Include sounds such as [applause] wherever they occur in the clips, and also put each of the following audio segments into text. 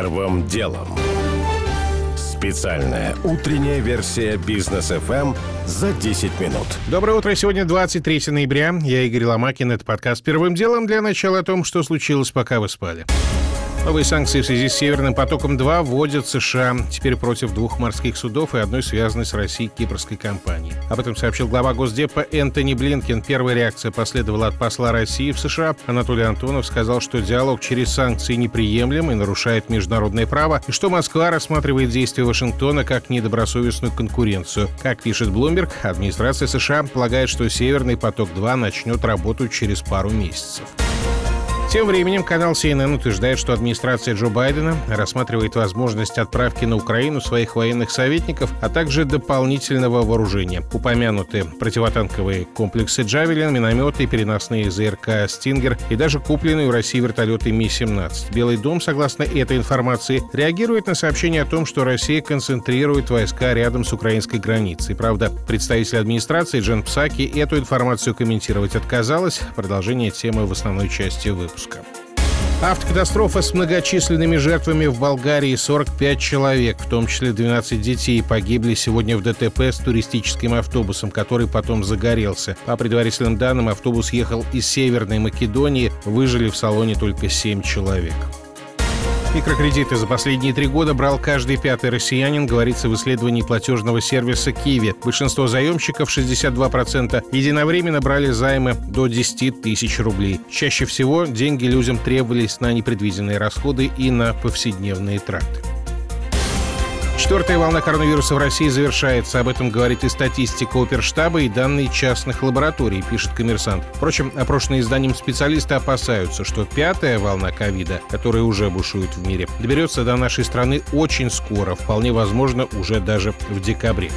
Первым делом. Специальная утренняя версия бизнес FM за 10 минут. Доброе утро. Сегодня 23 ноября. Я Игорь Ломакин. Это подкаст «Первым делом» для начала о том, что случилось, пока вы спали. Новые санкции в связи с «Северным потоком-2» вводят США теперь против двух морских судов и одной связанной с Россией кипрской компании. Об этом сообщил глава Госдепа Энтони Блинкен. Первая реакция последовала от посла России в США. Анатолий Антонов сказал, что диалог через санкции неприемлем и нарушает международное право, и что Москва рассматривает действия Вашингтона как недобросовестную конкуренцию. Как пишет Блумберг, администрация США полагает, что «Северный поток-2» начнет работать через пару месяцев. Тем временем канал CNN утверждает, что администрация Джо Байдена рассматривает возможность отправки на Украину своих военных советников, а также дополнительного вооружения. Упомянуты противотанковые комплексы «Джавелин», минометы, переносные ЗРК «Стингер» и даже купленные в России вертолеты Ми-17. Белый дом, согласно этой информации, реагирует на сообщение о том, что Россия концентрирует войска рядом с украинской границей. Правда, представитель администрации Джен Псаки эту информацию комментировать отказалась. Продолжение темы в основной части выпуска выпуска. Автокатастрофа с многочисленными жертвами в Болгарии 45 человек, в том числе 12 детей, погибли сегодня в ДТП с туристическим автобусом, который потом загорелся. По предварительным данным, автобус ехал из Северной Македонии, выжили в салоне только 7 человек. Микрокредиты за последние три года брал каждый пятый россиянин, говорится в исследовании платежного сервиса Киви. Большинство заемщиков, 62%, единовременно брали займы до 10 тысяч рублей. Чаще всего деньги людям требовались на непредвиденные расходы и на повседневные траты. Четвертая волна коронавируса в России завершается. Об этом говорит и статистика оперштаба, и данные частных лабораторий, пишет коммерсант. Впрочем, опрошенные изданием специалисты опасаются, что пятая волна ковида, которая уже бушует в мире, доберется до нашей страны очень скоро, вполне возможно, уже даже в декабре.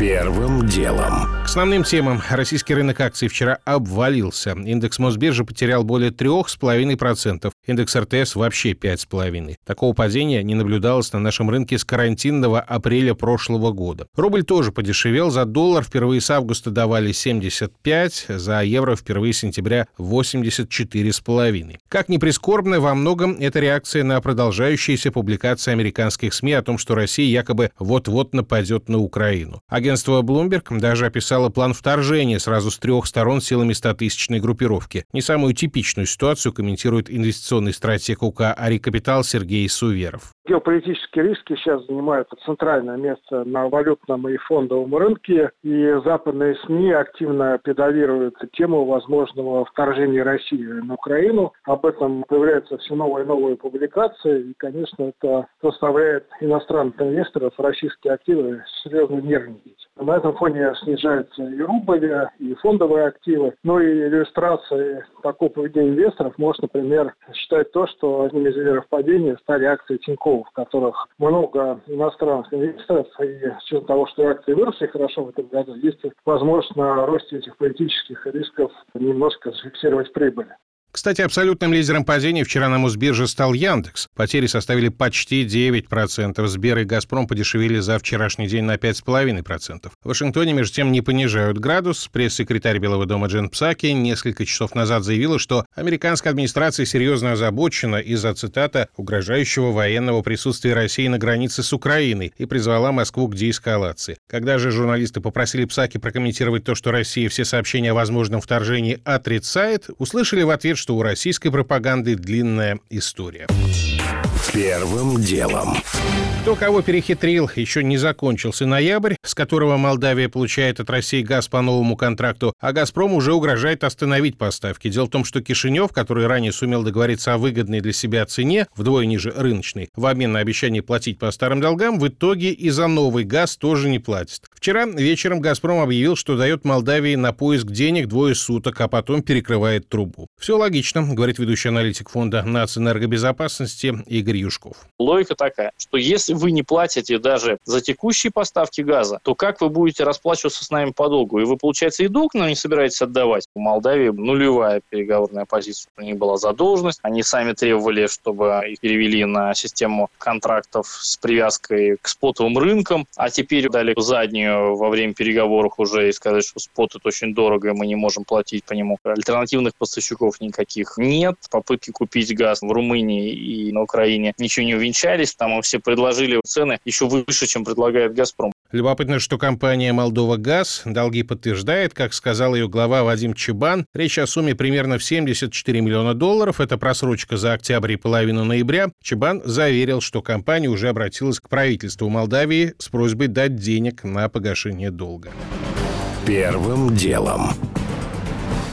Первым делом. К основным темам. Российский рынок акций вчера обвалился. Индекс Мосбиржи потерял более 3,5%. Индекс РТС вообще 5,5%. Такого падения не наблюдалось на нашем рынке с карантинного апреля прошлого года. Рубль тоже подешевел. За доллар впервые с августа давали 75, за евро впервые с сентября 84,5. Как ни прискорбно, во многом это реакция на продолжающиеся публикации американских СМИ о том, что Россия якобы вот-вот нападет на Украину. Агент Агентство Bloomberg даже описало план вторжения сразу с трех сторон силами 100-тысячной группировки. Не самую типичную ситуацию комментирует инвестиционный стратег УК «Ари Капитал» Сергей Суверов. Геополитические риски сейчас занимают центральное место на валютном и фондовом рынке, и западные СМИ активно педалируют тему возможного вторжения России на Украину. Об этом появляются все новые и новые публикации, и, конечно, это заставляет иностранных инвесторов российские активы серьезно нервничать. На этом фоне снижаются и рубль, и фондовые активы. Ну и иллюстрацией такого поведения инвесторов можно, например, считать то, что одним из лидеров падения стали акции Тинькофф, в которых много иностранных инвесторов, и с учетом того, что акции выросли хорошо в этом году, есть возможность на росте этих политических рисков немножко зафиксировать прибыли. Кстати, абсолютным лидером падения вчера на Мосбирже стал Яндекс. Потери составили почти 9%. Сбер и Газпром подешевели за вчерашний день на 5,5%. В Вашингтоне, между тем, не понижают градус. Пресс-секретарь Белого дома Джен Псаки несколько часов назад заявила, что американская администрация серьезно озабочена из-за, цитата, угрожающего военного присутствия России на границе с Украиной и призвала Москву к деэскалации. Когда же журналисты попросили Псаки прокомментировать то, что Россия все сообщения о возможном вторжении отрицает, услышали в ответ, что у российской пропаганды длинная история. Первым делом. Кто кого перехитрил, еще не закончился ноябрь, с которого Молдавия получает от России газ по новому контракту, а «Газпром» уже угрожает остановить поставки. Дело в том, что Кишинев, который ранее сумел договориться о выгодной для себя цене, вдвое ниже рыночной, в обмен на обещание платить по старым долгам, в итоге и за новый газ тоже не платит. Вчера вечером «Газпром» объявил, что дает Молдавии на поиск денег двое суток, а потом перекрывает трубу. Все логично, говорит ведущий аналитик фонда нацэнергобезопасности Игорь Юшков. Логика такая, что если вы не платите даже за текущие поставки газа, то как вы будете расплачиваться с нами по долгу? И вы, получается, и долг нам не собираетесь отдавать. У Молдавии нулевая переговорная позиция. У них была задолженность. Они сами требовали, чтобы их перевели на систему контрактов с привязкой к спотовым рынкам, а теперь дали заднюю во время переговоров уже и сказать, что спот это очень дорого, и мы не можем платить по нему. Альтернативных поставщиков никаких нет. Попытки купить газ в Румынии и на Украине ничего не увенчались, там все предложили цены еще выше, чем предлагает «Газпром». Любопытно, что компания «Молдова Газ» долги подтверждает, как сказал ее глава Вадим Чебан. Речь о сумме примерно в 74 миллиона долларов. Это просрочка за октябрь и половину ноября. Чебан заверил, что компания уже обратилась к правительству Молдавии с просьбой дать денег на погашение долга. Первым делом.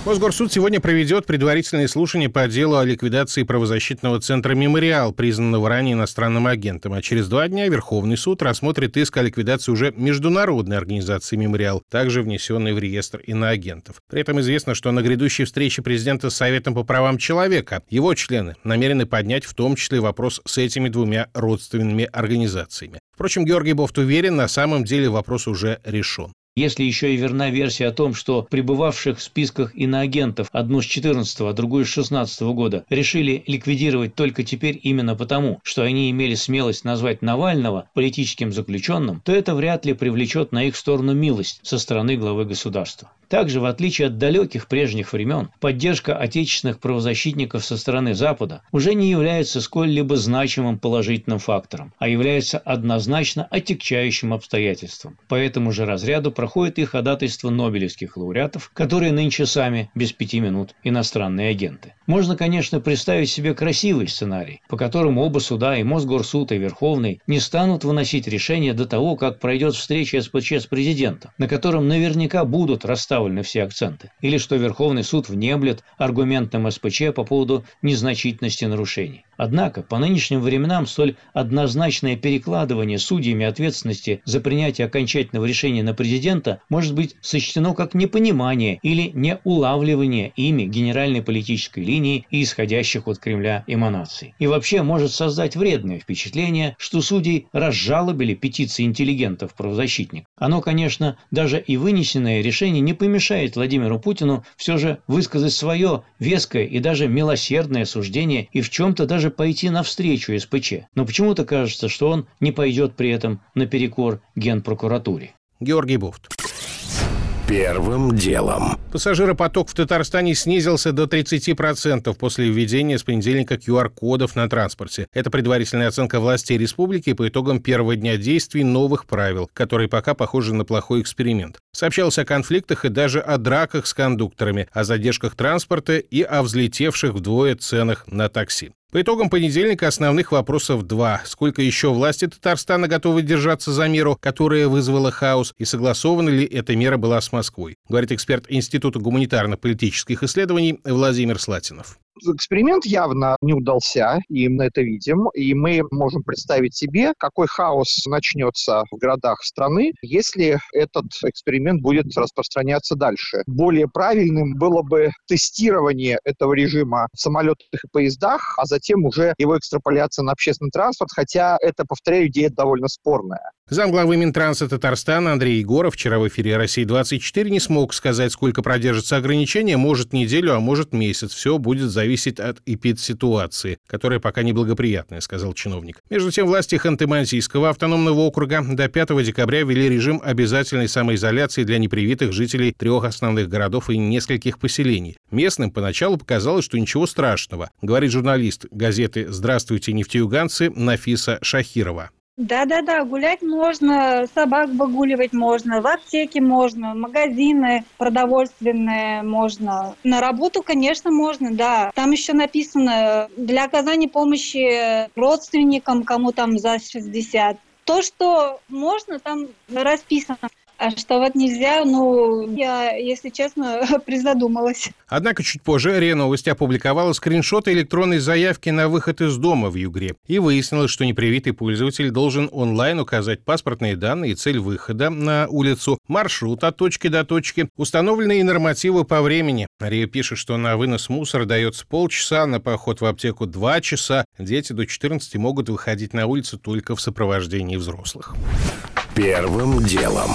Мосгорсуд сегодня проведет предварительные слушания по делу о ликвидации правозащитного центра «Мемориал», признанного ранее иностранным агентом. А через два дня Верховный суд рассмотрит иск о ликвидации уже международной организации «Мемориал», также внесенной в реестр иноагентов. При этом известно, что на грядущей встрече президента с Советом по правам человека его члены намерены поднять в том числе вопрос с этими двумя родственными организациями. Впрочем, Георгий Бофт уверен, на самом деле вопрос уже решен. Если еще и верна версия о том, что пребывавших в списках иноагентов одну с 14 а другую с 16 года решили ликвидировать только теперь именно потому, что они имели смелость назвать Навального политическим заключенным, то это вряд ли привлечет на их сторону милость со стороны главы государства. Также, в отличие от далеких прежних времен, поддержка отечественных правозащитников со стороны Запада уже не является сколь-либо значимым положительным фактором, а является однозначно отягчающим обстоятельством. По этому же разряду проходит и ходатайство нобелевских лауреатов, которые нынче сами, без пяти минут, иностранные агенты. Можно, конечно, представить себе красивый сценарий, по которому оба суда, и Мосгорсуд, и Верховный, не станут выносить решение до того, как пройдет встреча СПЧ с президентом, на котором наверняка будут расставлены все акценты, или что Верховный суд внеблет аргументам СПЧ по поводу незначительности нарушений. Однако, по нынешним временам столь однозначное перекладывание судьями ответственности за принятие окончательного решения на президента может быть сочтено как непонимание или неулавливание ими генеральной политической линии и исходящих от Кремля эманаций. И вообще может создать вредное впечатление, что судей разжалобили петиции интеллигентов-правозащитников. Оно, конечно, даже и вынесенное решение не помешает Владимиру Путину все же высказать свое веское и даже милосердное суждение и в чем-то даже пойти навстречу СПЧ. Но почему-то кажется, что он не пойдет при этом наперекор Генпрокуратуре. Георгий Буфт. Первым делом. Пассажиропоток в Татарстане снизился до 30% после введения с понедельника QR-кодов на транспорте. Это предварительная оценка властей республики по итогам первого дня действий новых правил, которые пока похожи на плохой эксперимент. Сообщалось о конфликтах и даже о драках с кондукторами, о задержках транспорта и о взлетевших вдвое ценах на такси. По итогам понедельника основных вопросов два. Сколько еще власти Татарстана готовы держаться за меру, которая вызвала хаос, и согласована ли эта мера была с Москвой, говорит эксперт Института гуманитарно-политических исследований Владимир Слатинов эксперимент явно не удался, и мы это видим, и мы можем представить себе, какой хаос начнется в городах страны, если этот эксперимент будет распространяться дальше. Более правильным было бы тестирование этого режима в самолетах и поездах, а затем уже его экстраполяция на общественный транспорт, хотя это, повторяю, идея довольно спорная. Замглавы Минтранса Татарстана Андрей Егоров вчера в эфире «России-24» не смог сказать, сколько продержится ограничение, может неделю, а может месяц. Все будет зависеть от эпид-ситуации, которая пока неблагоприятная, сказал чиновник. Между тем, власти Ханты-Мансийского автономного округа до 5 декабря ввели режим обязательной самоизоляции для непривитых жителей трех основных городов и нескольких поселений. Местным поначалу показалось, что ничего страшного, говорит журналист газеты «Здравствуйте, нефтеюганцы» Нафиса Шахирова. Да-да-да, гулять можно, собак выгуливать можно, в аптеке можно, магазины продовольственные можно. На работу, конечно, можно, да. Там еще написано для оказания помощи родственникам, кому там за 60. То, что можно, там расписано. А что вот нельзя, ну, я, если честно, [laughs] призадумалась. Однако чуть позже РИА Новости опубликовала скриншоты электронной заявки на выход из дома в Югре. И выяснилось, что непривитый пользователь должен онлайн указать паспортные данные и цель выхода на улицу, маршрут от точки до точки, установленные нормативы по времени. РИА пишет, что на вынос мусора дается полчаса, на поход в аптеку два часа. Дети до 14 могут выходить на улицу только в сопровождении взрослых. Первым делом.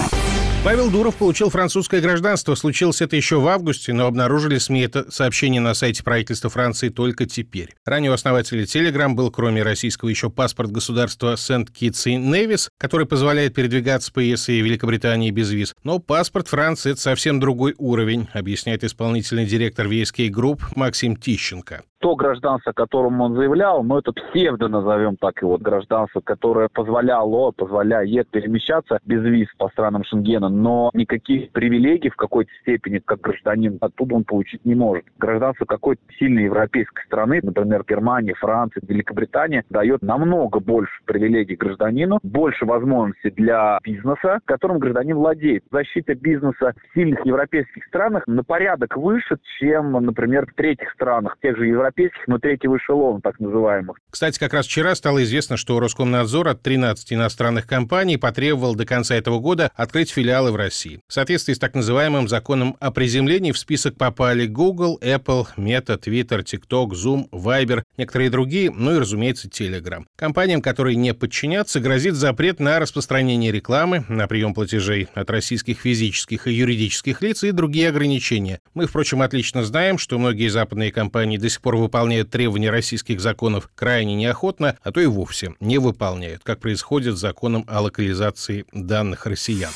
Павел Дуров получил французское гражданство. Случилось это еще в августе, но обнаружили СМИ это сообщение на сайте правительства Франции только теперь. Ранее у основателя Telegram был, кроме российского, еще паспорт государства Сент-Китс и Невис, который позволяет передвигаться по ЕС и Великобритании без виз. Но паспорт Франции — это совсем другой уровень, объясняет исполнительный директор VSK Group Максим Тищенко. То гражданство, о котором он заявлял, ну, это псевдо, назовем так его, гражданство, которое позволяло, позволяет перемещаться без виз по странам Шенгена, но никаких привилегий в какой-то степени, как гражданин, оттуда он получить не может. Гражданство какой-то сильной европейской страны, например, Германия, Франция, Великобритания, дает намного больше привилегий гражданину, больше возможностей для бизнеса, которым гражданин владеет. Защита бизнеса в сильных европейских странах на порядок выше, чем, например, в третьих странах, тех же европейских, но третьего эшелона, так называемых. Кстати, как раз вчера стало известно, что Роскомнадзор от 13 иностранных компаний потребовал до конца этого года открыть филиалы в России. В соответствии с так называемым законом о приземлении в список попали Google, Apple, Meta, Twitter, TikTok, Zoom, Viber, некоторые другие, ну и, разумеется, Telegram. Компаниям, которые не подчинятся, грозит запрет на распространение рекламы, на прием платежей от российских физических и юридических лиц и другие ограничения. Мы, впрочем, отлично знаем, что многие западные компании до сих пор выполняют требования российских законов крайне неохотно, а то и вовсе не выполняют, как происходит с законом о локализации данных россиян.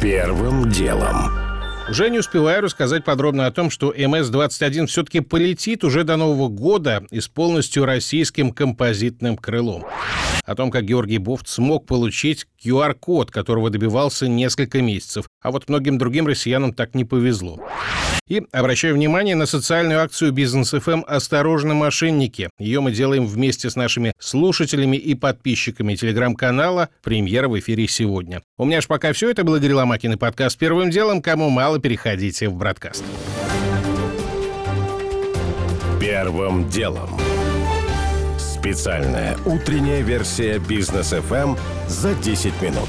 Первым делом. Уже не успеваю рассказать подробно о том, что МС-21 все-таки полетит уже до Нового года и с полностью российским композитным крылом. О том, как Георгий Бофт смог получить QR-код, которого добивался несколько месяцев, а вот многим другим россиянам так не повезло. И обращаю внимание на социальную акцию «Бизнес ФМ. Осторожно, мошенники». Ее мы делаем вместе с нашими слушателями и подписчиками телеграм-канала «Премьера» в эфире сегодня. У меня ж пока все. Это был Игорь Ломакин и подкаст «Первым делом». Кому мало, переходите в бродкаст. Первым делом. Специальная утренняя версия «Бизнес ФМ» за 10 минут.